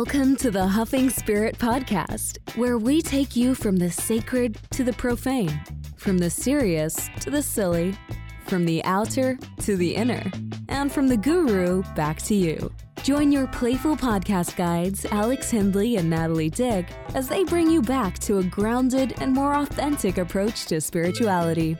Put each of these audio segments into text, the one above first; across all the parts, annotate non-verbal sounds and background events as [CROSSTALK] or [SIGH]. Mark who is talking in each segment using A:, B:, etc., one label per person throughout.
A: Welcome to the Huffing Spirit Podcast, where we take you from the sacred to the profane, from the serious to the silly, from the outer to the inner, and from the guru back to you. Join your playful podcast guides, Alex Hindley and Natalie Dick, as they bring you back to a grounded and more authentic approach to spirituality.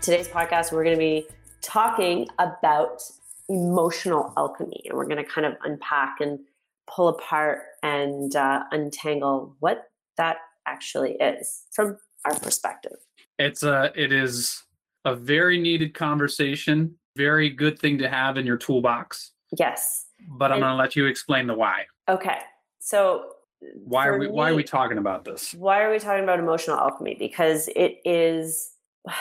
B: Today's podcast, we're going to be talking about emotional alchemy. And we're going to kind of unpack and pull apart and uh, untangle what that actually is from our perspective.
C: It's a, it is a very needed conversation, very good thing to have in your toolbox.
B: Yes.
C: But I'm going to let you explain the why.
B: Okay. So
C: why are we me, why are we talking about this?
B: Why are we talking about emotional alchemy? Because it is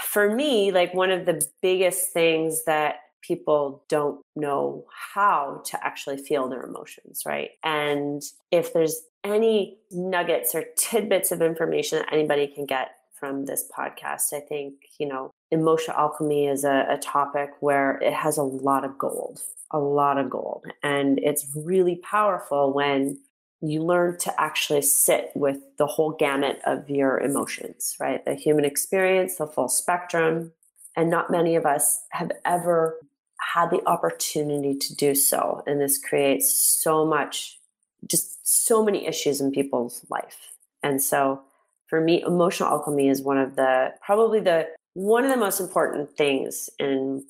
B: for me like one of the biggest things that people don't know how to actually feel their emotions, right? And if there's any nuggets or tidbits of information that anybody can get from this podcast, I think, you know, emotional alchemy is a, a topic where it has a lot of gold, a lot of gold. And it's really powerful when you learn to actually sit with the whole gamut of your emotions, right? The human experience, the full spectrum. And not many of us have ever had the opportunity to do so. And this creates so much, just so many issues in people's life. And so for me, emotional alchemy is one of the probably the one of the most important things in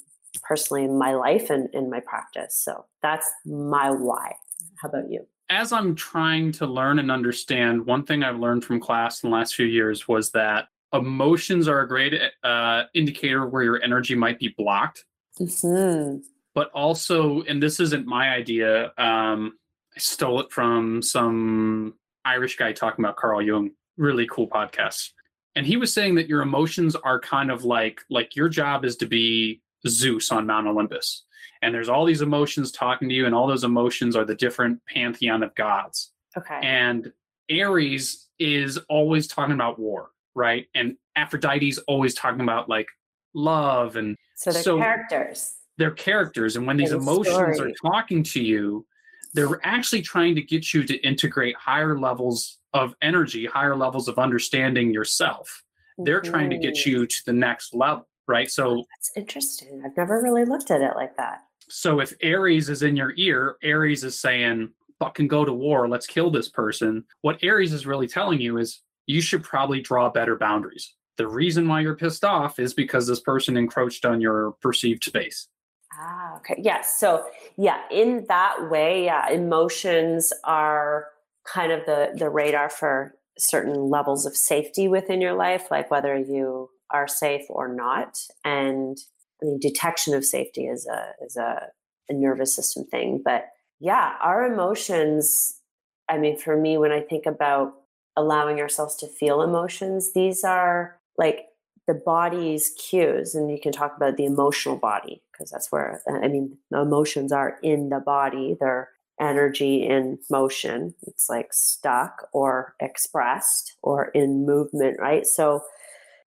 B: personally in my life and in my practice. So that's my why. How about you?
C: As I'm trying to learn and understand, one thing I've learned from class in the last few years was that emotions are a great uh, indicator where your energy might be blocked Mm-hmm. But also, and this isn't my idea, um, I stole it from some Irish guy talking about Carl Jung. Really cool podcast. And he was saying that your emotions are kind of like like your job is to be Zeus on Mount Olympus. And there's all these emotions talking to you, and all those emotions are the different pantheon of gods.
B: Okay.
C: And Ares is always talking about war, right? And Aphrodite's always talking about like love and
B: so they're so characters.
C: They're characters. And when these emotions story. are talking to you, they're actually trying to get you to integrate higher levels of energy, higher levels of understanding yourself. They're mm-hmm. trying to get mm-hmm. you to the next level, right? So
B: that's interesting. I've never really looked at it like that.
C: So if Ares is in your ear, Ares is saying, fucking go to war, let's kill this person. What Ares is really telling you is you should probably draw better boundaries the reason why you're pissed off is because this person encroached on your perceived space.
B: Ah, okay. Yes. So, yeah, in that way, yeah, emotions are kind of the the radar for certain levels of safety within your life, like whether you are safe or not. And I mean, detection of safety is a is a, a nervous system thing, but yeah, our emotions. I mean, for me, when I think about allowing ourselves to feel emotions, these are like the body's cues and you can talk about the emotional body because that's where uh, i mean emotions are in the body they're energy in motion it's like stuck or expressed or in movement right? So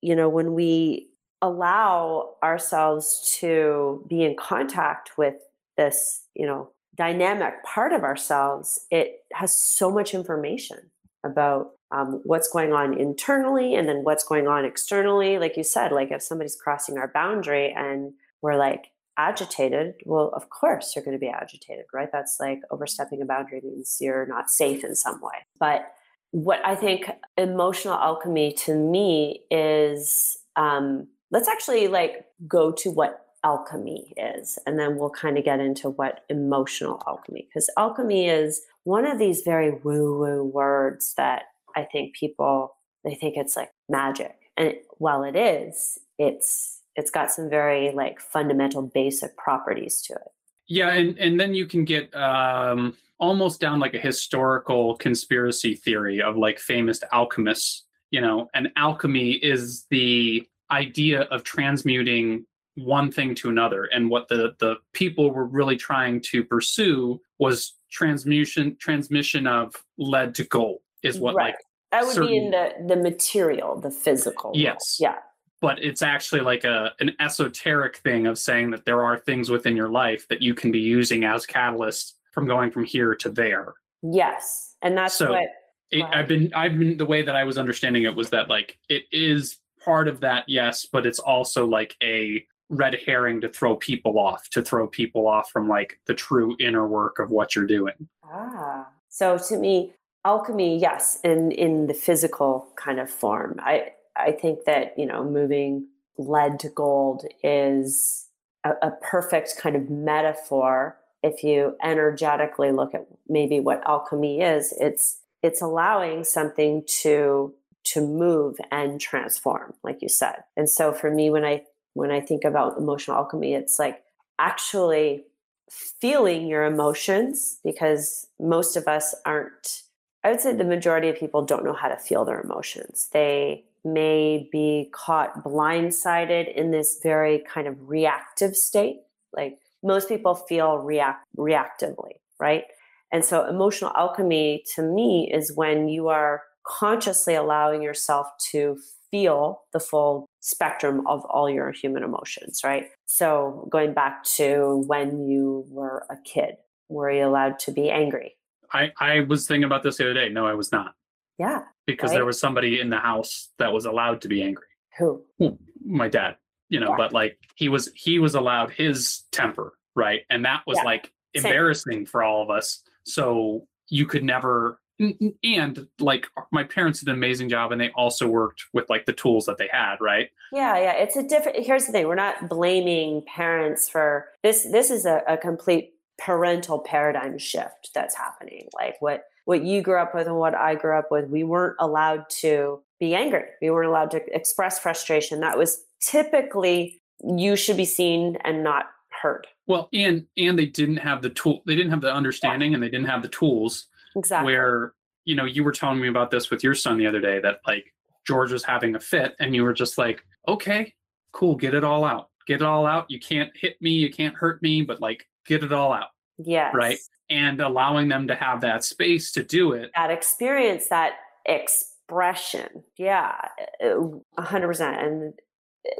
B: you know when we allow ourselves to be in contact with this you know dynamic part of ourselves it has so much information about um, what's going on internally and then what's going on externally. Like you said, like if somebody's crossing our boundary and we're like agitated, well, of course you're going to be agitated, right? That's like overstepping a boundary means you're not safe in some way. But what I think emotional alchemy to me is um, let's actually like go to what alchemy is and then we'll kind of get into what emotional alchemy because alchemy is one of these very woo woo words that I think people they think it's like magic, and while it is, it's it's got some very like fundamental basic properties to it.
C: Yeah, and and then you can get um, almost down like a historical conspiracy theory of like famous alchemists. You know, and alchemy is the idea of transmuting one thing to another and what the the people were really trying to pursue was transmutation transmission of lead to gold is what right. like
B: that would certain, be in the the material, the physical.
C: Yes.
B: Yeah.
C: But it's actually like a an esoteric thing of saying that there are things within your life that you can be using as catalysts from going from here to there.
B: Yes. And that's so what
C: it, uh, I've been I've been the way that I was understanding it was that like it is part of that, yes, but it's also like a red herring to throw people off, to throw people off from like the true inner work of what you're doing.
B: Ah. So to me, alchemy, yes, in in the physical kind of form. I I think that, you know, moving lead to gold is a, a perfect kind of metaphor if you energetically look at maybe what alchemy is it's it's allowing something to to move and transform like you said and so for me when i when i think about emotional alchemy it's like actually feeling your emotions because most of us aren't i would say the majority of people don't know how to feel their emotions. They may be caught blindsided in this very kind of reactive state like most people feel react reactively right? And so emotional alchemy to me is when you are consciously allowing yourself to feel the full spectrum of all your human emotions, right? So going back to when you were a kid, were you allowed to be angry?
C: I, I was thinking about this the other day. No, I was not.
B: Yeah.
C: Because right? there was somebody in the house that was allowed to be angry.
B: Who?
C: Hmm, my dad. You know, yeah. but like he was he was allowed his temper, right? And that was yeah. like embarrassing Same. for all of us so you could never and like uh, my parents did an amazing job and they also worked with like the tools that they had right
B: yeah yeah it's a different here's the thing we're not blaming parents for this this is a, a complete parental paradigm shift that's happening like what what you grew up with and what i grew up with we weren't allowed to be angry we weren't allowed to express frustration that was typically you should be seen and not heard
C: well, and and they didn't have the tool. They didn't have the understanding, and they didn't have the tools.
B: Exactly.
C: Where you know you were telling me about this with your son the other day that like George was having a fit, and you were just like, okay, cool, get it all out, get it all out. You can't hit me, you can't hurt me, but like get it all out.
B: Yeah.
C: Right. And allowing them to have that space to do it.
B: That experience, that expression. Yeah, a hundred percent. And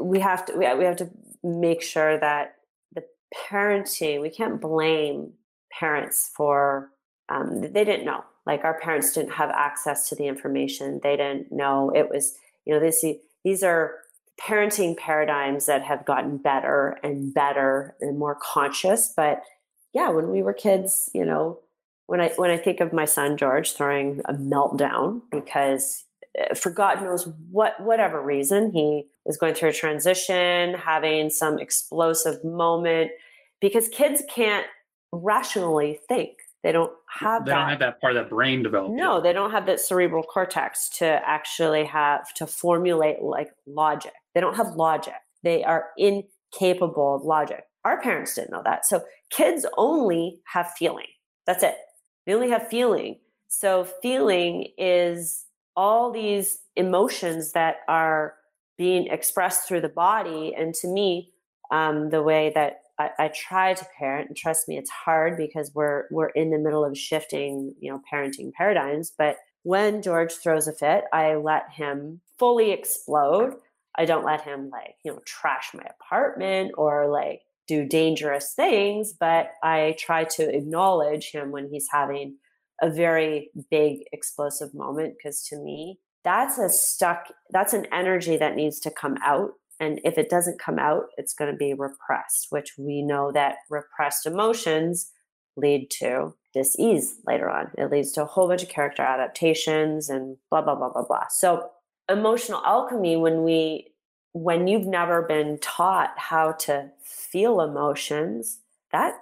B: we have to we have to make sure that the parenting, we can't blame parents for um, they didn't know. Like our parents didn't have access to the information. They didn't know it was. You know, this these are parenting paradigms that have gotten better and better and more conscious. But yeah, when we were kids, you know, when I when I think of my son George throwing a meltdown because eh, for God knows what whatever reason he is going through a transition, having some explosive moment, because kids can't rationally think. They don't have
C: they
B: that.
C: don't have that part of the brain developed.
B: No, they don't have that cerebral cortex to actually have to formulate like logic. They don't have logic. They are incapable of logic. Our parents didn't know that. So kids only have feeling. That's it. They only have feeling. So feeling is all these emotions that are being expressed through the body. And to me, um, the way that I, I, try to parent, and trust me, it's hard because we're we're in the middle of shifting, you know, parenting paradigms. But when George throws a fit, I let him fully explode. I don't let him like, you know, trash my apartment or like do dangerous things, but I try to acknowledge him when he's having a very big explosive moment because to me, that's a stuck that's an energy that needs to come out and if it doesn't come out it's going to be repressed which we know that repressed emotions lead to disease later on. It leads to a whole bunch of character adaptations and blah blah blah blah blah. So emotional alchemy when we when you've never been taught how to feel emotions that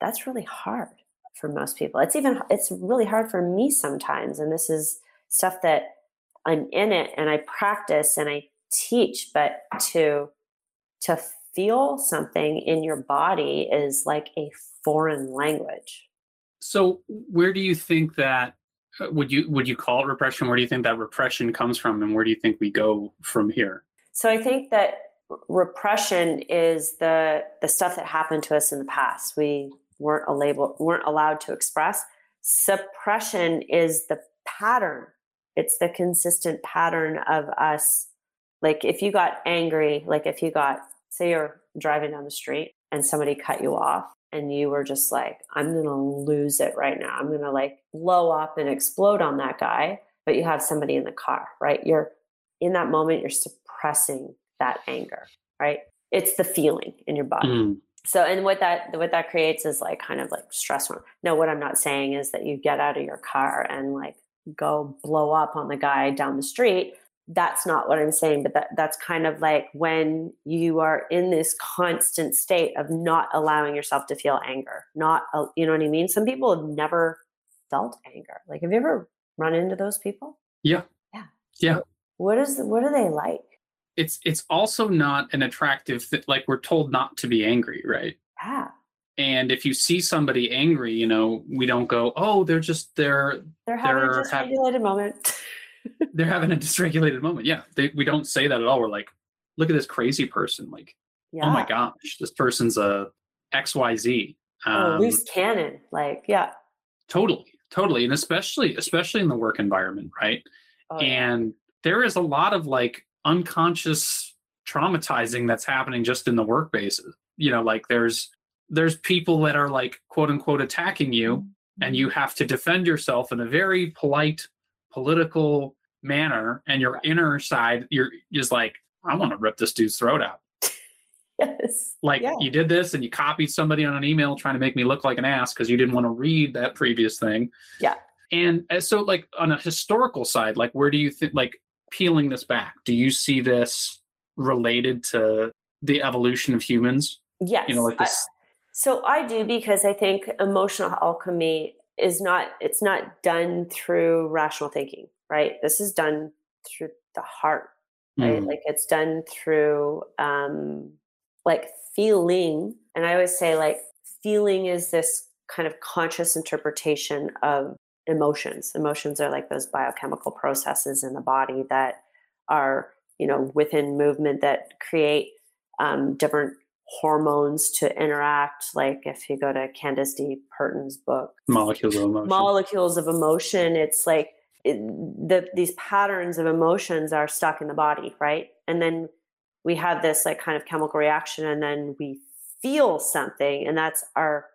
B: that's really hard for most people. It's even it's really hard for me sometimes and this is stuff that i'm in it and i practice and i teach but to to feel something in your body is like a foreign language.
C: So where do you think that uh, would you would you call it repression? Where do you think that repression comes from and where do you think we go from here?
B: So i think that repression is the the stuff that happened to us in the past. We weren't a label weren't allowed to express. Suppression is the pattern. It's the consistent pattern of us like if you got angry, like if you got, say you're driving down the street and somebody cut you off and you were just like, I'm going to lose it right now. I'm going to like blow up and explode on that guy. But you have somebody in the car, right? You're in that moment, you're suppressing that anger, right? It's the feeling in your body. Mm. So, and what that what that creates is like kind of like stress. No, what I'm not saying is that you get out of your car and like go blow up on the guy down the street that's not what I'm saying, but that, that's kind of like when you are in this constant state of not allowing yourself to feel anger, not, uh, you know what I mean? Some people have never felt anger. Like, have you ever run into those people?
C: Yeah.
B: Yeah.
C: Yeah.
B: What is, what are they like?
C: It's, it's also not an attractive, th- like we're told not to be angry, right?
B: Yeah.
C: And if you see somebody angry, you know, we don't go, oh, they're just, they're,
B: they're having they're a dysregulated ha- moment.
C: They're having a dysregulated moment. Yeah, they, we don't say that at all. We're like, look at this crazy person. Like, yeah. oh my gosh, this person's a X Y Z.
B: Oh, um, oh, loose cannon. Like, yeah,
C: totally, totally, and especially especially in the work environment, right? Oh, and yeah. there is a lot of like unconscious traumatizing that's happening just in the work bases. You know, like there's there's people that are like quote unquote attacking you, mm-hmm. and you have to defend yourself in a very polite political manner and your inner side you're just like i want to rip this dude's throat out. [LAUGHS]
B: Yes.
C: Like yeah. you did this and you copied somebody on an email trying to make me look like an ass because you didn't want to read that previous thing.
B: Yeah.
C: And uh, so like on a historical side like where do you think like peeling this back? Do you see this related to the evolution of humans?
B: Yes
C: you know like this
B: I, so i do because i think emotional alchemy is not it's not done through rational thinking right? This is done through the heart right? Mm. like it's done through um like feeling. And i always say like feeling is this kind of conscious interpretation of emotions. Emotions are like those biochemical processes in the body that are you know within movement that create um, different hormones to interact. Like if you go to Candace B. Purton's book,
C: Molecules of Emotion,
B: Molecules of Emotion, it's like it, the, these patterns of emotions are stuck in the body, right? And then we have this like kind of chemical reaction, and then we feel something, and that's our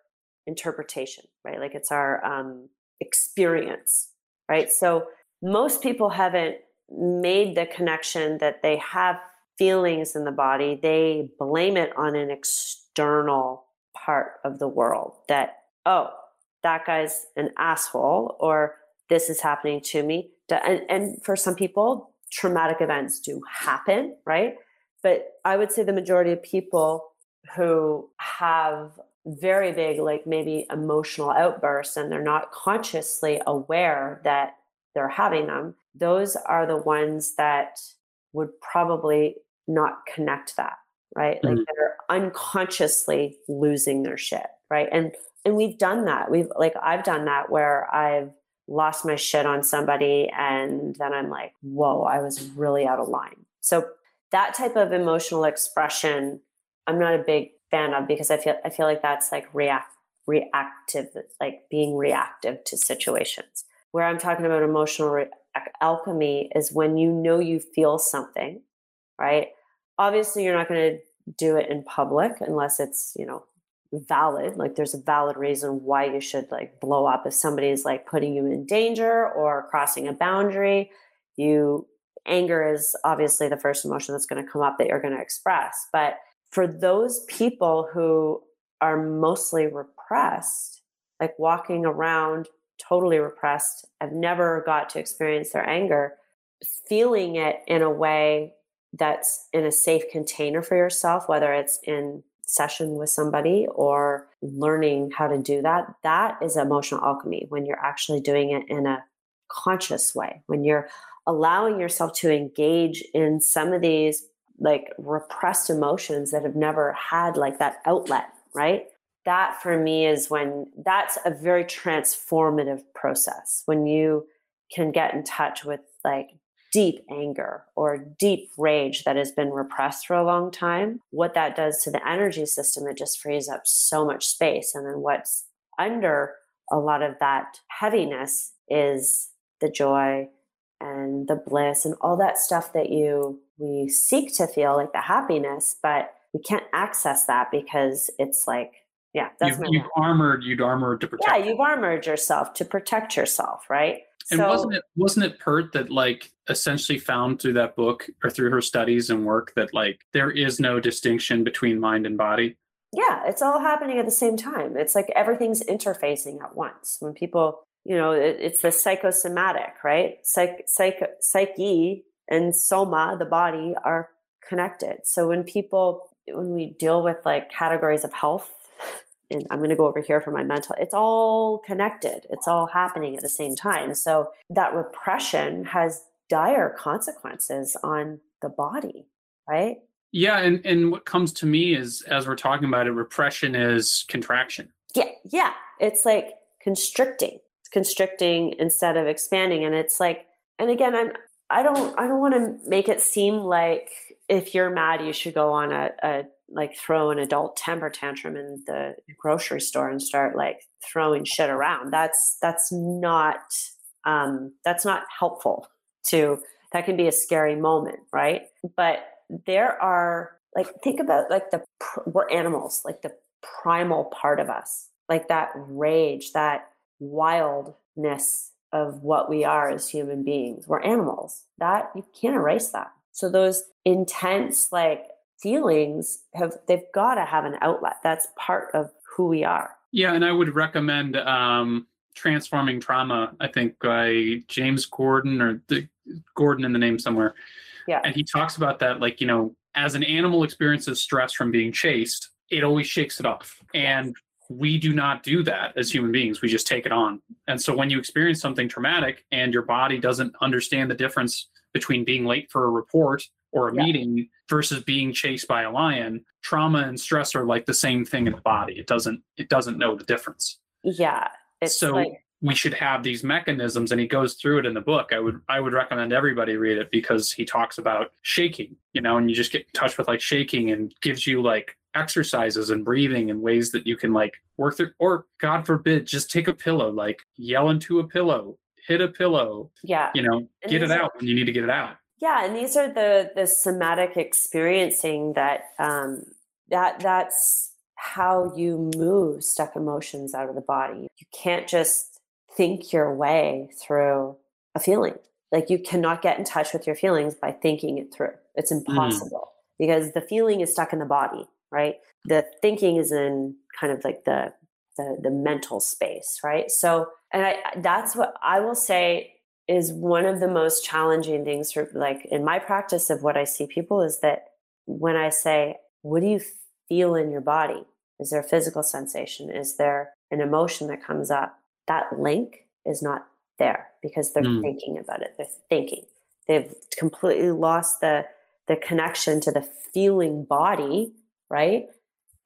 B: interpretation, right? Like it's our um, experience, right? So most people haven't made the connection that they have feelings in the body, they blame it on an external part of the world that, oh, that guy's an asshole or this is happening to me. And, and for some people, traumatic events do happen, right? But I would say the majority of people who have very big, like maybe emotional outbursts, and they're not consciously aware that they're having them, those are the ones that would probably not connect that right? Mm-hmm. like they're unconsciously losing their shit right? And and we've done that. We've like i've done that where i've lost my shit on somebody and then i'm like whoa i was really out of line. So that type of emotional expression i'm not a big fan of because i feel i feel like that's like react reactive like being reactive to situations. Where i'm talking about emotional re- alchemy is when you know you feel something right? Obviously you're not going to do it in public unless it's you know valid like there's a valid reason why you should like blow up. If somebody's like putting you in danger or crossing a boundary you anger is obviously the first emotion that's going to come up that you're going to express. But for those people who are mostly repressed like walking around totally repressed I've never got to experience their anger feeling it in a way that's in a safe container for yourself, whether it's in session with somebody or learning how to do that, that is emotional alchemy when you're actually doing it in a conscious way, when you're allowing yourself to engage in some of these like repressed emotions that have never had like that outlet, right? That for me is when that's a very transformative process when you can get in touch with like deep anger or deep rage that has been repressed for a long time, what that does to the energy system, it just frees up so much space. And then what's under a lot of that heaviness is the joy and the bliss and all that stuff that you we seek to feel like the happiness but we can't access that because it's like Yeah, that's
C: you've, you've armored. You'd armored to protect.
B: Yeah, you've armored yourself to protect yourself, right?
C: And so, wasn't it wasn't it Pert that like essentially found through that book or through her studies and work that like there is no distinction between mind and body?
B: Yeah, it's all happening at the same time. It's like everything's interfacing at once. When people, you know, it, it's the psychosomatic, right? Psych, psych, psyche and soma, the body, are connected. So when people, when we deal with like categories of health, and I'm going to go over here for my mental, it's all connected. It's all happening at the same time. So that repression has dire consequences on the body, right?
C: Yeah, and and what comes to me is as we're talking about it, repression is contraction.
B: Yeah, yeah. It's like constricting. It's constricting instead of expanding. And it's like, and again, I'm I don't I don't want to make it seem like if you're mad, you should go on a, a like throw an adult temper tantrum in the grocery store and start like throwing shit around. That's that's not um, that's not helpful to that can be a scary moment, right? But there are like think about like the we're animals, like the primal part of us, like that rage, that wildness of what we are as human beings. We're animals. That you can't erase that. So those intense like feelings have they've got to have an outlet. That's part of who we are.
C: Yeah, and I would recommend um Transforming Trauma, I think by James Gordon or the Gordon in the name somewhere.
B: Yeah.
C: And he talks about that like, you know, as an animal experiences stress from being chased, it always shakes it off. And we do not do that as human beings. We just take it on. And so when you experience something traumatic and your body doesn't understand the difference between being late for a report or a yeah. meeting versus being chased by a lion, trauma and stress are like the same thing in the body. It doesn't it doesn't know the difference.
B: Yeah.
C: so like we should have these mechanisms and he goes through it in the book i would i would recommend everybody read it because he talks about shaking you know and you just get in touch with like shaking and gives you like exercises and breathing and ways that you can like work through or god forbid just take a pillow like yell into a pillow hit a pillow
B: yeah
C: you know get it out when you need to get it out
B: yeah and these are the the somatic experiencing that um that that's how you move stuck emotions out of the body you can't just think your way through a feeling. Like you cannot get in touch with your feelings by thinking it through. It's mm-hmm. impossible mm. because the feeling is stuck in the body, right? The thinking is in kind of like the the, the mental space, right? So, and I that's what I will say is one of the most challenging things for like in my practice of what I see people is that when I say, what do you feel in your body? Is there a physical sensation? Is there an emotion that comes up? that link is not there because they're mm. thinking about it. They're thinking. They've completely lost the the connection to the feeling body, right?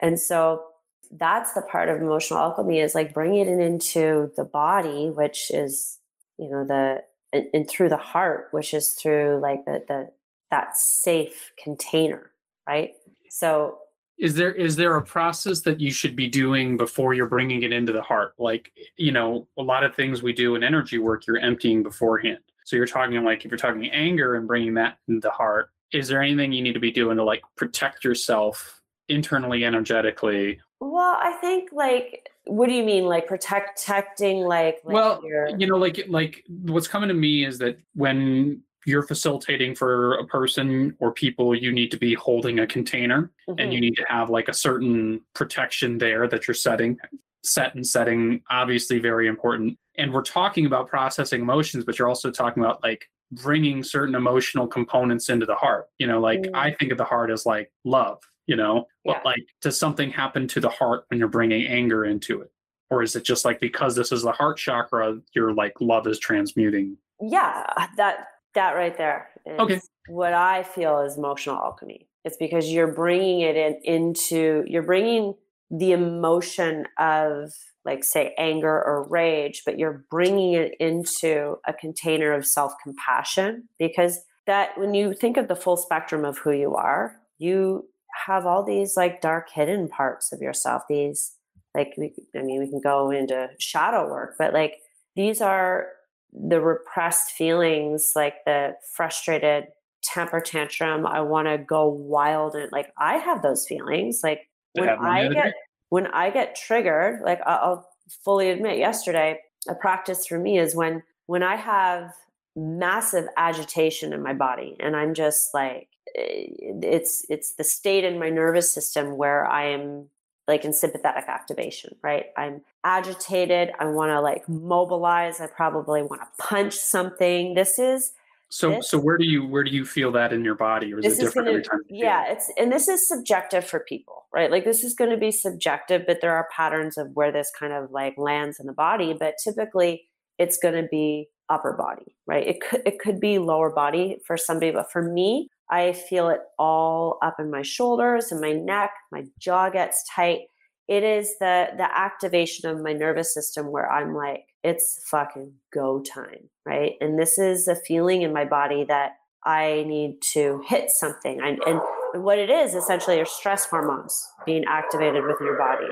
B: And so that's the part of emotional alchemy is like bringing it into the body, which is you know the and, and through the heart, which is through like the the that safe container, right? So
C: is there is there a process that you should be doing before you're bringing it into the heart like you know a lot of things we do in energy work you're emptying beforehand so you're talking like if you're talking anger and bringing that into the heart is there anything you need to be doing to like protect yourself internally energetically
B: well i think like what do you mean like protecting like, like
C: well your... you know like like what's coming to me is that when you're facilitating for a person or people, you need to be holding a container mm-hmm. and you need to have like a certain protection there that you're setting. Set and setting, obviously, very important. And we're talking about processing emotions, but you're also talking about like bringing certain emotional components into the heart. You know, like mm-hmm. I think of the heart as like love, you know, yeah. but like does something happen to the heart when you're bringing anger into it? Or is it just like because this is the heart chakra, your like love is transmuting?
B: Yeah, that that right there is
C: okay.
B: what I feel is emotional alchemy. It's because you're bringing it in into you're bringing the emotion of like say anger or rage, but you're bringing it into a container of self-compassion because that when you think of the full spectrum of who you are, you have all these like dark hidden parts of yourself. These like we, I mean we can go into shadow work, but like these are the repressed feelings, like the frustrated temper tantrum, I want to go wild and like I have those feelings. Like when I get when I get triggered, like I'll fully admit yesterday, a practice for me is when when I have massive agitation in my body and I'm just like eh, it's it's the state in my nervous system where I am like in sympathetic activation, right? I'm agitated, I want to like mobilize, I probably want to punch something. This is
C: so this, so where do you where do you feel that in your body or is it different
B: gonna,
C: every time?
B: Yeah, it? it's and this is subjective for people, right? Like this is going to be subjective, but there are patterns of where this kind of like lands in the body, but typically it's going to be upper body, right? It could it could be lower body for somebody, but for me, I feel it all up in my shoulders and my neck, my jaw gets tight. It is the the activation of my nervous system where I'm like it's fucking go time, right? And this is a feeling in my body that I need to hit something. I, and, what it is essentially are stress hormones being activated within your body.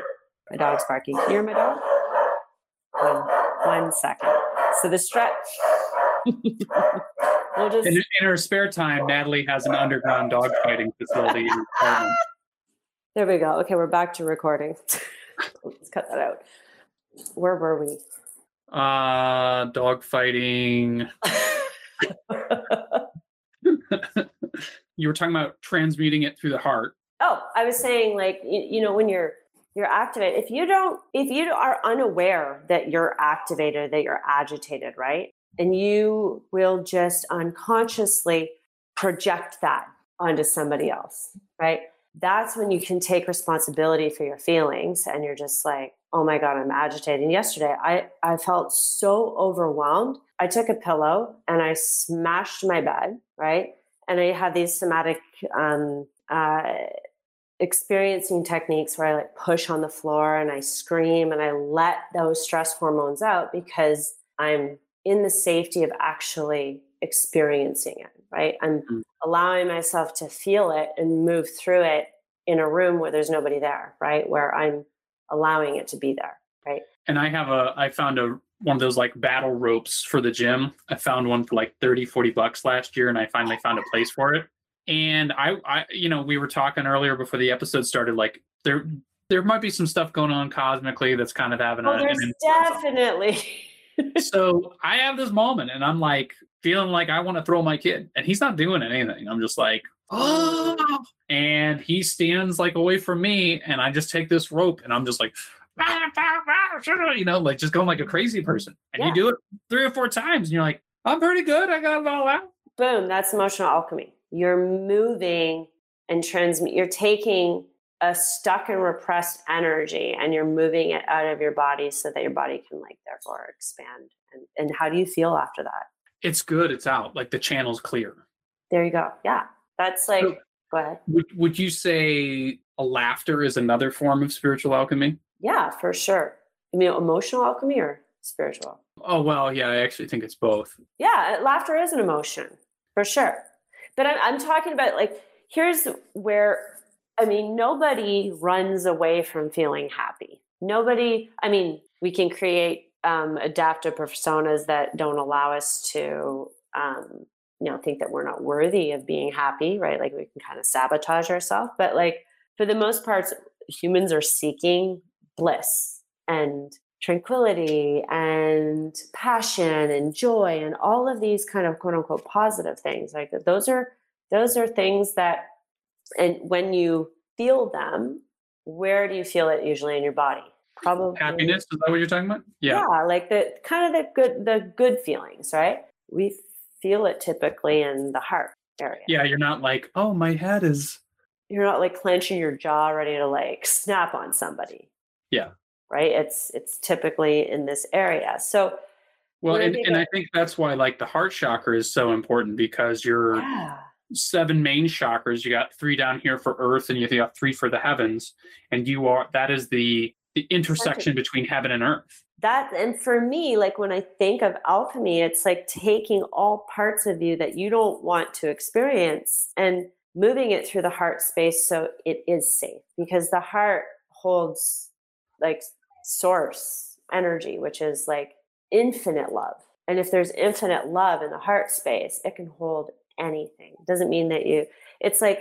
B: My dog's barking. Can you hear my dog? One, one second. So the stretch. [LAUGHS]
C: we'll just... in, in, her spare time, Natalie has an underground dog fighting facility.
B: there we go. Okay, we're back to recording. [LAUGHS] Let's cut that out. Where were we?
C: Uh, dog fighting. [LAUGHS] you were talking about transmuting it through the heart.
B: Oh, I was saying like you, you know when you're you're activated. If you don't if you are unaware that you're activated that you're agitated right? And you will just unconsciously project that onto somebody else right? That's when you can take responsibility for your feelings and you're just like oh my god i'm agitated. And yesterday i i felt so overwhelmed. I took a pillow and i smashed my bed right? And i had these somatic um, uh, experiencing techniques where i like push on the floor and i scream and i let those stress hormones out because i'm in the safety of actually experiencing it right? I'm mm-hmm. allowing myself to feel it and move through it in a room where there's nobody there right? Where i'm allowing it to be there right?
C: And i have a i found a one of those like battle ropes for the gym. I found one for like 30 40 bucks last year and i finally found a place for it and i i you know we were talking earlier before the episode started like there there might be some stuff going on cosmically that's kind of having
B: oh, a, there's definitely. [LAUGHS]
C: So i have this moment and i'm like feeling like i want to throw my kid and he's not doing anything. I'm just like [GASPS] oh. oh. And he stands like away from me and i just take this rope and i'm just like you know like just going like a crazy person. And yeah. you do it three or four times and you're like i'm pretty good. I got it all out.
B: Boom that's emotional alchemy you're moving and transmit you're taking a stuck and repressed energy and you're moving it out of your body so that your body can like therefore expand and, and how do you feel after that
C: it's good it's out like the channel's clear
B: there you go yeah that's like, so, go ahead.
C: Would, would you say a laughter is another form of spiritual alchemy?
B: Yeah, for sure. You mean emotional alchemy or spiritual?
C: Oh, well, yeah, I actually think it's both.
B: Yeah, laughter is an emotion for sure. But I'm, I'm talking about like, here's where, I mean, nobody runs away from feeling happy. Nobody, I mean, we can create um, adaptive personas that don't allow us to um, you know think that we're not worthy of being happy right like we can kind of sabotage ourselves but like for the most part humans are seeking bliss and tranquility and passion and joy and all of these kind of quote unquote positive things like those are those are things that and when you feel them where do you feel it usually in your body
C: probably happiness is that what you're talking about
B: yeah yeah like the kind of the good the good feelings right we feel it typically in the heart area.
C: Yeah, you're not like, oh, my head is.
B: You're not like clenching your jaw, ready to like snap on somebody.
C: Yeah.
B: Right. It's it's typically in this area. So.
C: Well, and, and I think that's why like the heart chakra is so important because you're yeah. seven main chakras. You got three down here for Earth, and you got three for the heavens, and you are that is the the intersection between heaven and earth
B: that and for me like when i think of alchemy it's like taking all parts of you that you don't want to experience and moving it through the heart space so it is safe because the heart holds like source energy which is like infinite love and if there's infinite love in the heart space it can hold anything it doesn't mean that you it's like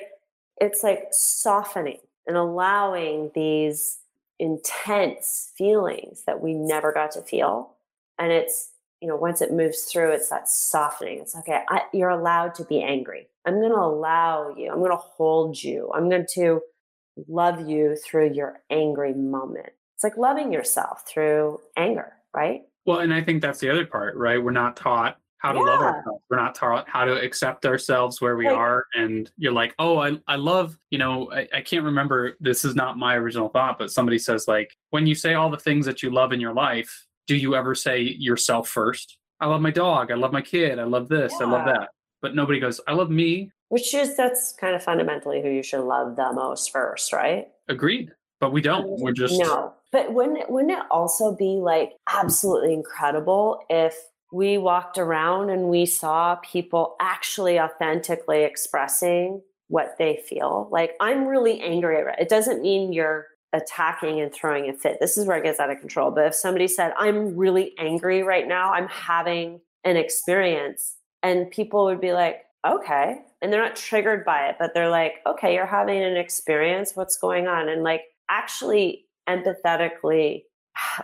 B: it's like softening and allowing these intense feelings that we never got to feel. And it's, you know, once it moves through, it's that softening. It's okay, I, you're allowed to be angry. I'm going to allow you, I'm going to hold you, I'm going to love you through your angry moment. It's like loving yourself through anger, right?
C: Well, and I think that's the other part, right? We're not taught how to yeah. love ourselves. We're not taught how to accept ourselves where we like, are. And you're like, oh, I, I love, you know, I, I can't remember, this is not my original thought, but somebody says, like, when you say all the things that you love in your life, do you ever say yourself first? I love my dog. I love my kid. I love this. Yeah. I love that. But nobody goes, I love me.
B: Which is, that's kind of fundamentally who you should love the most first, right?
C: Agreed. But we don't. We're mm, just.
B: No. But wouldn't, wouldn't it also be like absolutely incredible if we walked around and we saw people actually authentically expressing what they feel. Like, I'm really angry. It doesn't mean you're attacking and throwing a fit. This is where it gets out of control. But if somebody said, I'm really angry right now, I'm having an experience, and people would be like, okay. And they're not triggered by it, but they're like, okay, you're having an experience. What's going on? And like, actually empathetically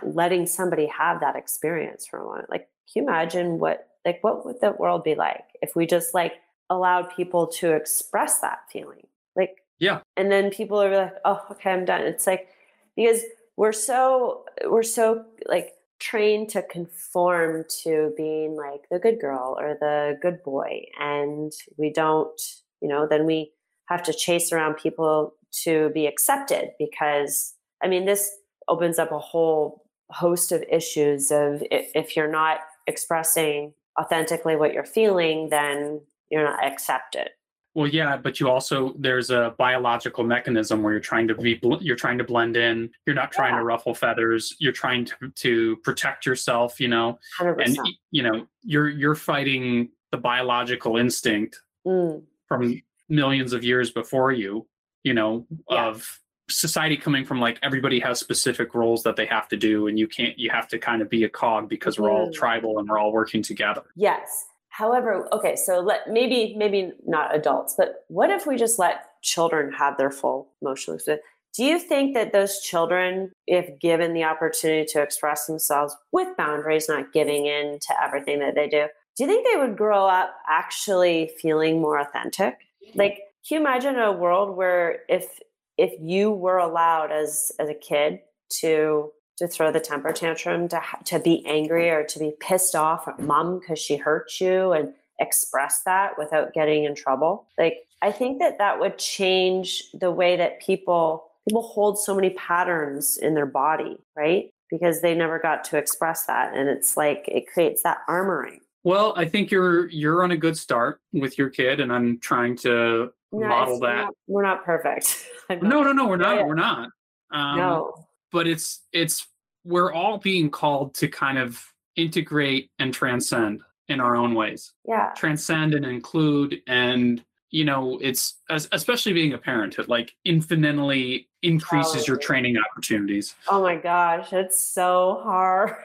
B: letting somebody have that experience for a moment. Like, can you imagine what like what would the world be like if we just like allowed people to express that feeling? Like
C: yeah.
B: And then people are like, oh, okay, I'm done. It's like because we're so we're so like trained to conform to being like the good girl or the good boy and we don't you know then we have to chase around people to be accepted because i mean this opens up a whole host of issues of if you're not expressing authentically what you're feeling, then you're not accepted.
C: Well, yeah, but you also there's a biological mechanism where you're trying to be you're trying to blend in. You're not trying yeah. to ruffle feathers. You're trying to to protect yourself. You know,
B: 100%.
C: and you know you're you're fighting the biological instinct mm. from millions of years before you. You know, yeah. of society coming from like everybody has specific roles that they have to do and you can't you have to kind of be a cog because we're all mm. tribal and we're all working together
B: yes however okay so let maybe maybe not adults but what if we just let children have their full emotional experience do you think that those children if given the opportunity to express themselves with boundaries not giving in to everything that they do do you think they would grow up actually feeling more authentic like can you imagine a world where if if you were allowed as as a kid to to throw the temper tantrum to to be angry or to be pissed off at mom because she hurt you and express that without getting in trouble? Like i think that that would change the way that people people hold so many patterns in their body right? Because they never got to express that and it's like it creates that armoring.
C: Well i think you're you're on a good start with your kid and i'm trying to no, model that.
B: Not, we're not perfect. [LAUGHS]
C: no, no, no, we're not. Yeah. We're not. Um, no. But it's it's we're all being called to kind of integrate and transcend in our own ways.
B: Yeah.
C: Transcend and include and you know it's especially being a parent it like infinitely increases your training opportunities
B: oh my gosh it's so hard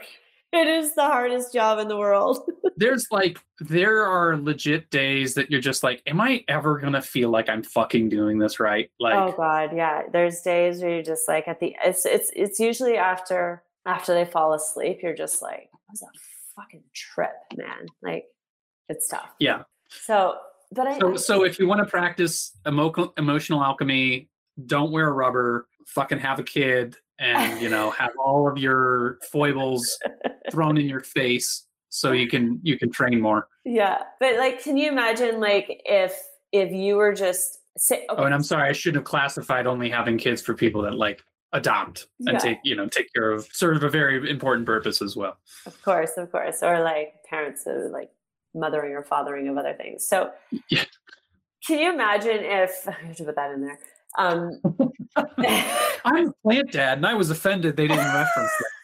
B: it is the hardest job in the world. [LAUGHS]
C: There's like there are legit days that you're just like, am I ever gonna feel like I'm fucking doing this right? Like
B: Oh god, yeah. There's days where you're just like at the it's it's it's usually after after they fall asleep, you're just like, that was a fucking trip, man. Like it's tough.
C: Yeah.
B: So but I
C: So so if you want to practice emo- emotional alchemy, don't wear rubber, fucking have a kid, and you know have all of your foibles thrown in your face so you can you can train more.
B: Yeah but like can you imagine like if if you were just
C: say, okay. oh and i'm sorry i shouldn't have classified only having kids for people that like adopt and yeah. take you know take care of sort of a very important purpose as well.
B: Of course of course or like parents who like mothering or fathering of other things. So [LAUGHS]
C: yeah.
B: can you imagine if [LAUGHS] i have to put that in there um, [LAUGHS]
C: I'm a plant dad, and I was offended they didn't reference that. [LAUGHS]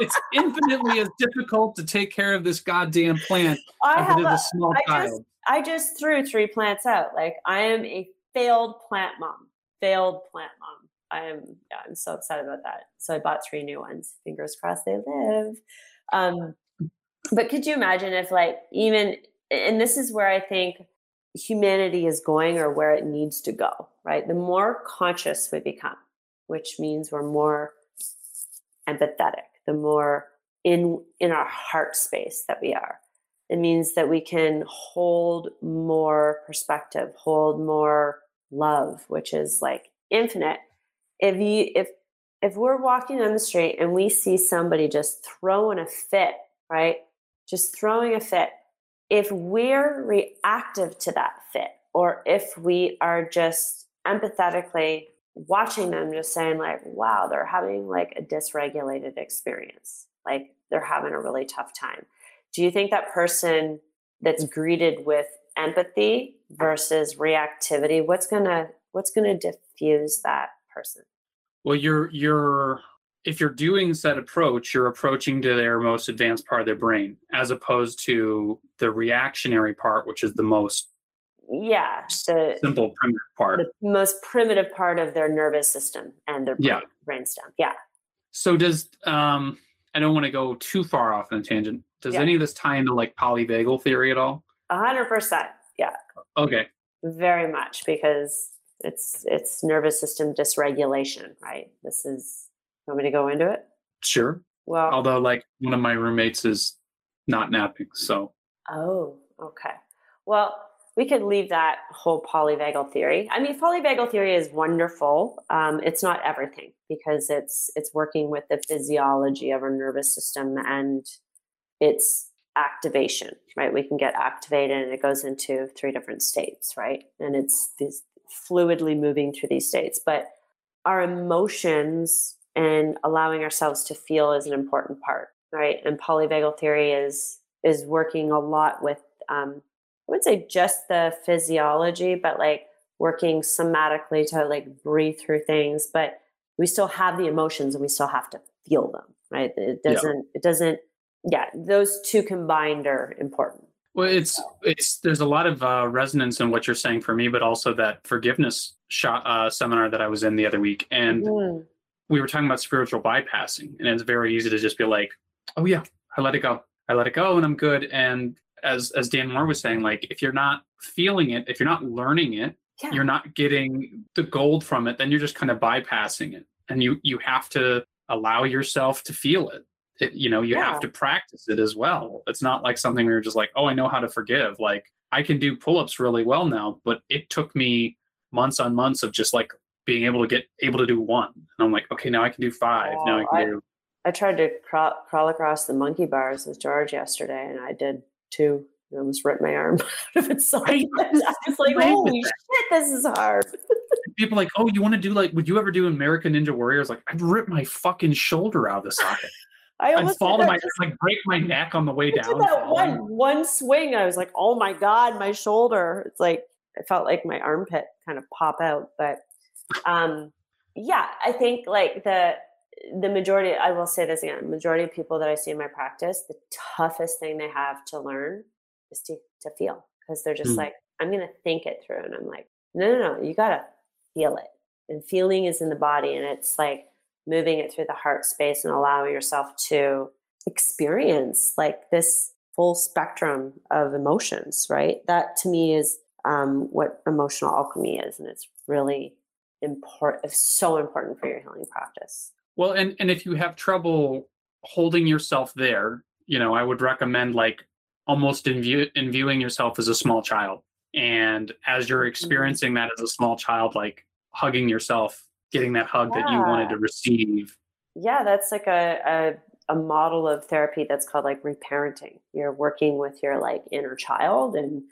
C: It's infinitely as difficult to take care of this goddamn plant I as it is a, a small I child.
B: Just, I just threw three plants out. Like I am a failed plant mom. Failed plant mom. I am. Yeah, I'm so upset about that. So I bought three new ones. Fingers crossed they live. Um, but could you imagine if, like, even and this is where I think humanity is going or where it needs to go, right? The more conscious we become, which means we're more empathetic, the more in in our heart space that we are. It means that we can hold more perspective, hold more love, which is like infinite. If you if if we're walking down the street and we see somebody just throwing a fit, right? Just throwing a fit, if we're reactive to that fit, or if we are just empathetically watching them, just saying, like, wow, they're having like a dysregulated experience, like they're having a really tough time. Do you think that person that's greeted with empathy versus reactivity, what's gonna what's gonna diffuse that person?
C: Well, you're you're if you're doing said approach, you're approaching to their most advanced part of their brain, as opposed to the reactionary part, which is the most
B: yeah the
C: simple primitive part,
B: the most primitive part of their nervous system and their brain, yeah. brainstem. Yeah.
C: So does um I don't want to go too far off on a tangent. Does yeah. any of this tie into like polyvagal theory at all?
B: A hundred percent. Yeah.
C: Okay.
B: Very much because it's it's nervous system dysregulation, right? This is want me to go into it?
C: Sure. Well although like one of my roommates is not napping, so
B: Oh, okay. Well, we could leave that whole polyvagal theory. I mean, polyvagal theory is wonderful. Um, it's not everything because it's it's working with the physiology of our nervous system and its activation. Right, we can get activated, and it goes into three different states. Right, and it's these fluidly moving through these states. But our emotions and allowing ourselves to feel is an important part. Right, and polyvagal theory is is working a lot with um, I would say just the physiology, but like working somatically to like breathe through things. But we still have the emotions and we still have to feel them, right? It doesn't, yeah. it doesn't, yeah, those two combined are important.
C: Well, it's it's there's a lot of uh, resonance in what you're saying for me, but also that forgiveness shot, uh, seminar that I was in the other week, and mm-hmm. We were talking about spiritual bypassing, and it's very easy to just be like, "Oh yeah, I let it go, I let it go, and I'm good." And as as Dan Moore was saying, like if you're not feeling it, if you're not learning it, yeah. you're not getting the gold from it, then you're just kind of bypassing it. And you you have to allow yourself to feel it. it you know, you yeah. have to practice it as well. It's not like something where you're just like, oh, I know how to forgive. Like I can do pull-ups really well now, but it took me months on months of just like being able to get able to do one. And I'm like, okay, now I can do five. Now I can I, do
B: I tried to crawl, crawl across the monkey bars with George yesterday, and I did two. I almost ripped my arm [LAUGHS] out of its socket. [LAUGHS] I was like, holy shit, this is hard. [LAUGHS]
C: People like, oh, you want to do like, would you ever do American Ninja Warriors? Like, I'd rip my fucking shoulder out of the socket. I almost I'd fall to my like break my neck on the way down.
B: That one one swing, I was like, oh my god, my shoulder. It's like I felt like my armpit kind of pop out. But um, yeah, I think like the the majority, I will say this again, majority of people that I see in my practice, the toughest thing they have to learn is to, to feel because they're just mm. like, I'm going to think it through. And I'm like, no, no, no, you got to feel it. And feeling is in the body and it's like moving it through the heart space and allowing yourself to experience like this full spectrum of emotions, right? That to me is um, what emotional alchemy is. And it's really important, so important for your healing practice.
C: Well, and and if you have trouble holding yourself there, you know, I would recommend like almost in, view, in viewing yourself as a small child. And as you're mm-hmm. experiencing that as a small child, like hugging yourself, getting that hug yeah. that you wanted to receive.
B: Yeah, that's like a, a, a model of therapy that's called like reparenting. You're working with your like inner child and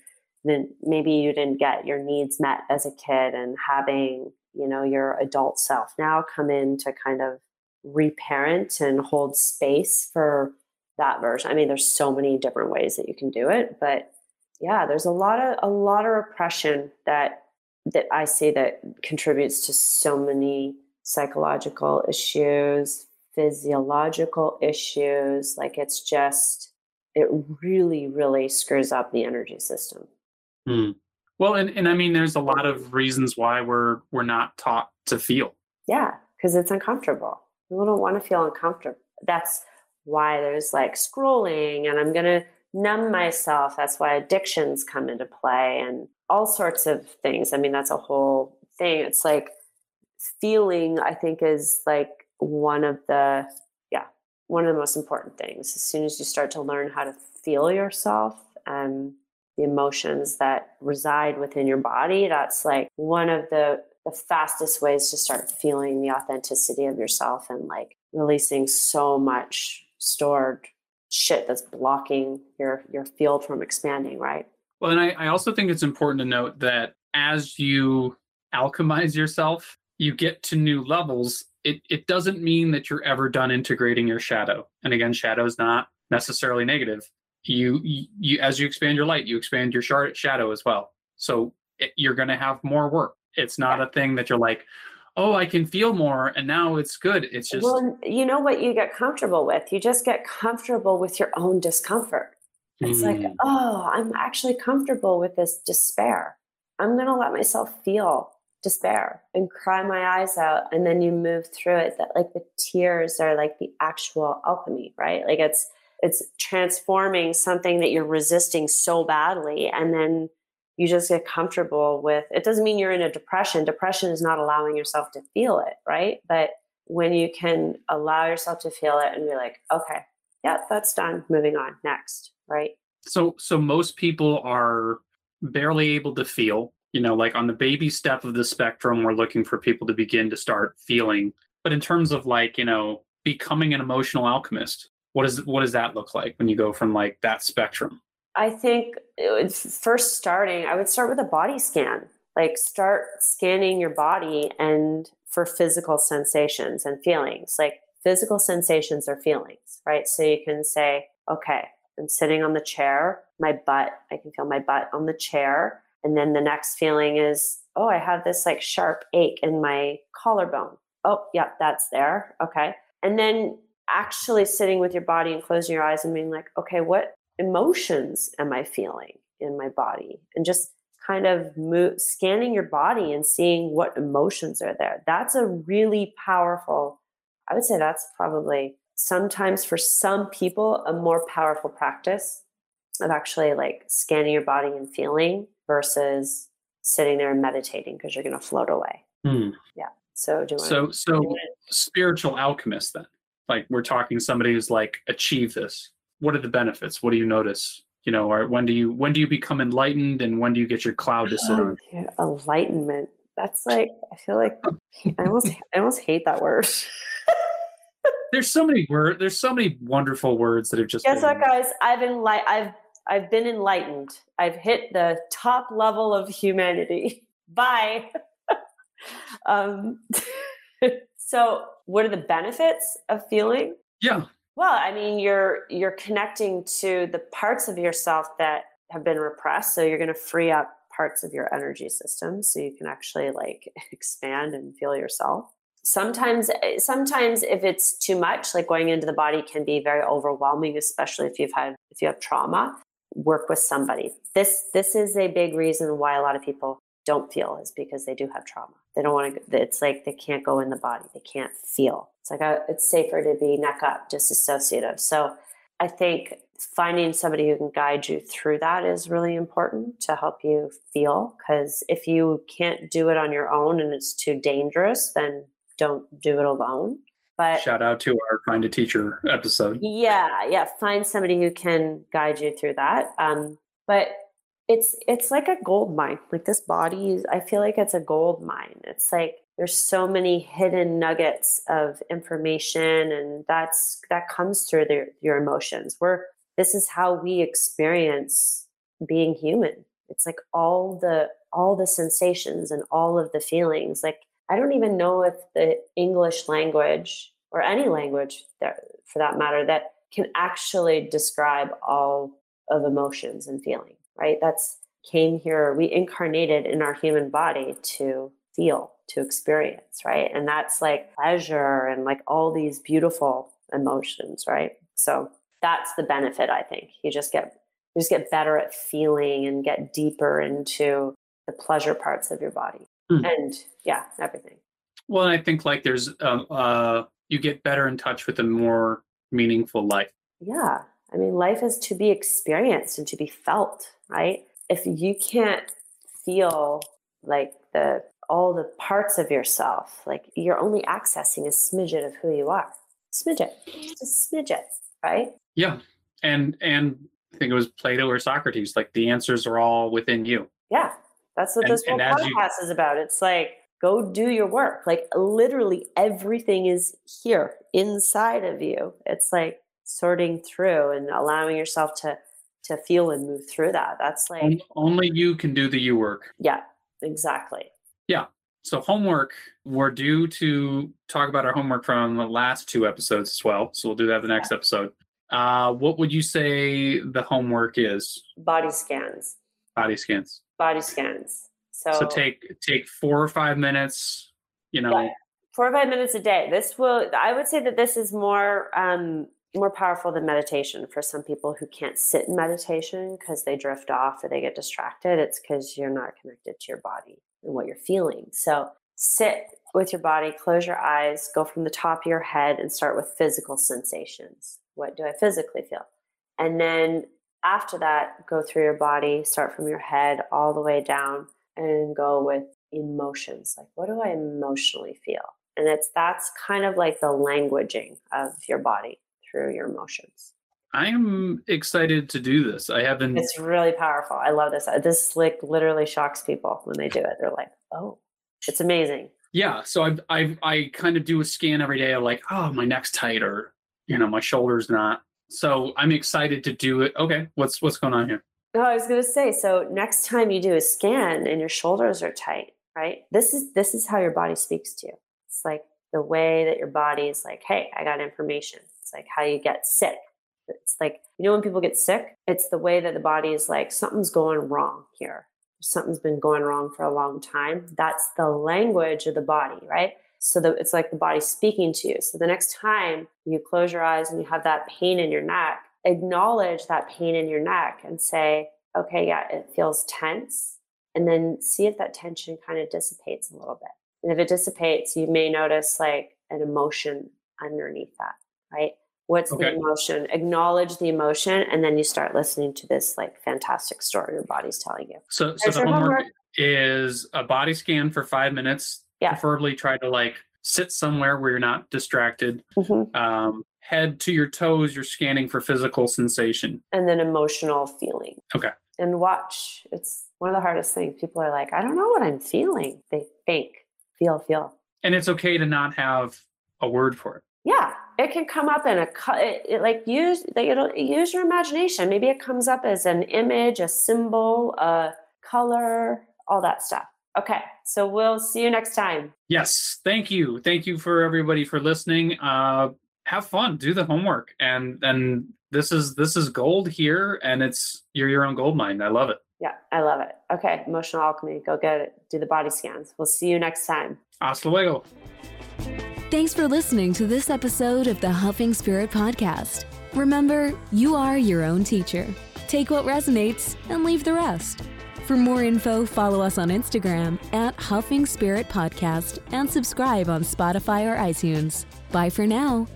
B: then maybe you didn't get your needs met as a kid and having, you know, your adult self now come in to kind of reparent and hold space for that version. I mean, there's so many different ways that you can do it, but yeah, there's a lot of a lot of repression that that I see that contributes to so many psychological issues, physiological issues. Like it's just it really, really screws up the energy system.
C: Hmm. Well, and, and I mean, there's a lot of reasons why we're we're not taught to feel.
B: Yeah, because it's uncomfortable. People don't want to feel uncomfortable. That's why there's like scrolling and I'm to numb myself. That's why addictions come into play and all sorts of things. I mean, that's a whole thing. It's like feeling i think is like one of the yeah one of the most important things as soon as you start to learn how to feel yourself and the emotions that reside within your body that's like one of the the fastest ways to start feeling the authenticity of yourself and like releasing so much stored shit that's blocking your your field from expanding right?
C: Well and I, I also think it's important to note that as you alchemize yourself you get to new levels. It, it doesn't mean that you're ever done integrating your shadow. And again shadow is not necessarily negative you, you as you expand your light you expand your shadow as well. So it, you're going to have more work. It's not a thing that you're like oh i can feel more and now it's good. It's just
B: well you know what you get comfortable with? You just get comfortable with your own discomfort. It's mm. like oh i'm actually comfortable with this despair. I'm going to let myself feel despair and cry my eyes out and then you move through it that like the tears are like the actual alchemy right? Like it's it's transforming something that you're resisting so badly and then you just get comfortable with it doesn't mean you're in a depression. Depression is not allowing yourself to feel it right? But when you can allow yourself to feel it and be like okay yeah that's done moving on next right?
C: So so most people are barely able to feel you know like on the baby step of the spectrum we're looking for people to begin to start feeling. But in terms of like you know becoming an emotional alchemist what does what does that look like when you go from like that spectrum
B: I think first starting, I would start with a body scan. Like start scanning your body and for physical sensations and feelings. Like physical sensations are feelings, right? So you can say, okay, I'm sitting on the chair, my butt, I can feel my butt on the chair. And then the next feeling is, oh, I have this like sharp ache in my collarbone. Oh, yeah, that's there. Okay. And then actually sitting with your body and closing your eyes and being like, okay, what emotions am I feeling in my body? And just kind of move, scanning your body and seeing what emotions are there. That's a really powerful, I would say that's probably sometimes for some people a more powerful practice of actually like scanning your body and feeling versus sitting there and meditating because you're going to float away. Hmm. Yeah. So do
C: so so spiritual alchemist then like we're talking somebody who's like achieve this what are the benefits? What do you notice? You know, or when do you when do you become enlightened, and when do you get your cloud to sit on? [GASPS]
B: enlightenment. That's like I feel like I almost I almost hate that word. [LAUGHS]
C: there's so many words. There's so many wonderful words that have just.
B: Guess been... what, guys? I've enlight. I've I've been enlightened. I've hit the top level of humanity. [LAUGHS] Bye. [LAUGHS] um, so, what are the benefits of feeling?
C: Yeah.
B: Well, I mean, you're you're connecting to the parts of yourself that have been repressed, so you're going to free up parts of your energy system so you can actually like [LAUGHS] expand and feel yourself. Sometimes eh, sometimes if it's too much, like going into the body can be very overwhelming, especially if you've had if you have trauma. Work with somebody. This this is a big reason why a lot of people don't feel is because they do have trauma. They don't want to. It's like they can't go in the body. They can't feel. It's like a, it's safer to be neck up, disassociative. So I think finding somebody who can guide you through that is really important to help you feel. Because if you can't do it on your own and it's too dangerous, then don't do it alone. But
C: shout out to our find a teacher episode.
B: Yeah, yeah. Find somebody who can guide you through that. Um, but it's it's like a gold mine like this body is i feel like it's a gold mine. It's like there's so many hidden nuggets of information and that's that comes through your emotions. We're this is how we experience being human. It's like all the all the sensations and all of the feelings. Like i don't even know if the english language or any language that, for that matter that can actually describe all of emotions and feelings right? That's came here, we incarnated in our human body to feel, to experience, right? And that's like pleasure and like all these beautiful emotions, right? So that's the benefit, I think. You just get you just get better at feeling and get deeper into the pleasure parts of your body. Mm. And yeah, everything.
C: Well, I think like there's um, uh you get better in touch with a more meaningful life.
B: Yeah. I mean, life is to be experienced and to be felt, right? If you can't feel like the all the parts of yourself. Like you're only accessing a smidget of who you are. Smidget, just a smidget, right?
C: Yeah. And and I think it was Plato or Socrates, like the answers are all within you.
B: Yeah. That's what
C: And-
B: this whole
C: as you-
B: podcast is about. It's like go do your work. Like literally everything is here inside of you. It's like sorting through and allowing yourself to to feel and move through that. That's like
C: Only you can do the you work.
B: yeah, exactly. Yeah.
C: So homework, we're due to talk about our homework from the last two episodes as well. So we'll do that the next episode. Uh, what would you say the homework is?
B: Body scans.
C: Body scans.
B: Body scans. So,
C: So take take four or five minutes. You know,
B: Yeah. four or five minutes a day. This will I would say that this is more um more powerful than meditation for some people who can't sit in meditation because they drift off or they get distracted. It's because you're not connected to your body and what you're feeling. So sit with your body, close your eyes, go from the top of your head and start with physical sensations. What do I physically feel? And then after that, go through your body, start from your head all the way down and go with emotions. Like, what do I emotionally feel? And it's that's kind of like the languaging of your body through your emotions.
C: I am excited to do this. I haven't.
B: It's really powerful. I love this. Uh, This like literally shocks people when they do it. They're like, "Oh, it's amazing."
C: Yeah. So I I I kind of do a scan every day of like, oh, my neck's tight or you know my shoulder's not. So I'm excited to do it. Okay, what's what's going on here?
B: Oh, I was going to say. So next time you do a scan and your shoulders are tight, right? This is this is how your body speaks to you. It's like the way that your body is like, "Hey, I got information." It's like how you get sick. It's like you know when people get sick, it's the way that the body is like something's going wrong here. Something's been going wrong for a long time. That's the language of the body, right? So it's like the body speaking to you. So the next time you close your eyes and you have that pain in your neck, acknowledge that pain in your neck and say, okay, yeah, it feels tense. And then see if that tension kind of dissipates a little bit. And if it dissipates, you may notice like an emotion underneath that, right? What's
C: Okay.
B: the emotion? Acknowledge the emotion, and then you start listening to this like fantastic story your body's telling you.
C: So so the homework
B: homework.
C: is a body scan for five minutes.
B: Yeah.
C: Preferably try to like sit somewhere where you're not distracted.
B: Mhm.
C: Um, head to your toes. You're scanning for physical sensation.
B: And then emotional feeling.
C: Okay.
B: And watch. It's one of the hardest things. People are like, I don't know what I'm feeling. They think, feel, feel.
C: And it's okay to not have a word for it.
B: Yeah, it can come up in a it, it, like use like it'll use your imagination. Maybe it comes up as an image, a symbol, a color, all that stuff. Okay, so we'll see you next time.
C: Yes. Thank you. Thank you for everybody for listening. Uh, have fun. Do the homework. And and this is this is gold here, and it's you're your own gold mine. I love it.
B: Yeah, I love it. Okay, emotional alchemy. Go get it. Do the body scans. We'll see you next time.
C: Hasta luego.
A: Thanks for listening to this episode of the Huffing Spirit Podcast. Remember, you are your own teacher. Take what resonates and leave the rest. For more info, follow us on Instagram at Huffing Spirit Podcast and subscribe on Spotify or iTunes. Bye for now.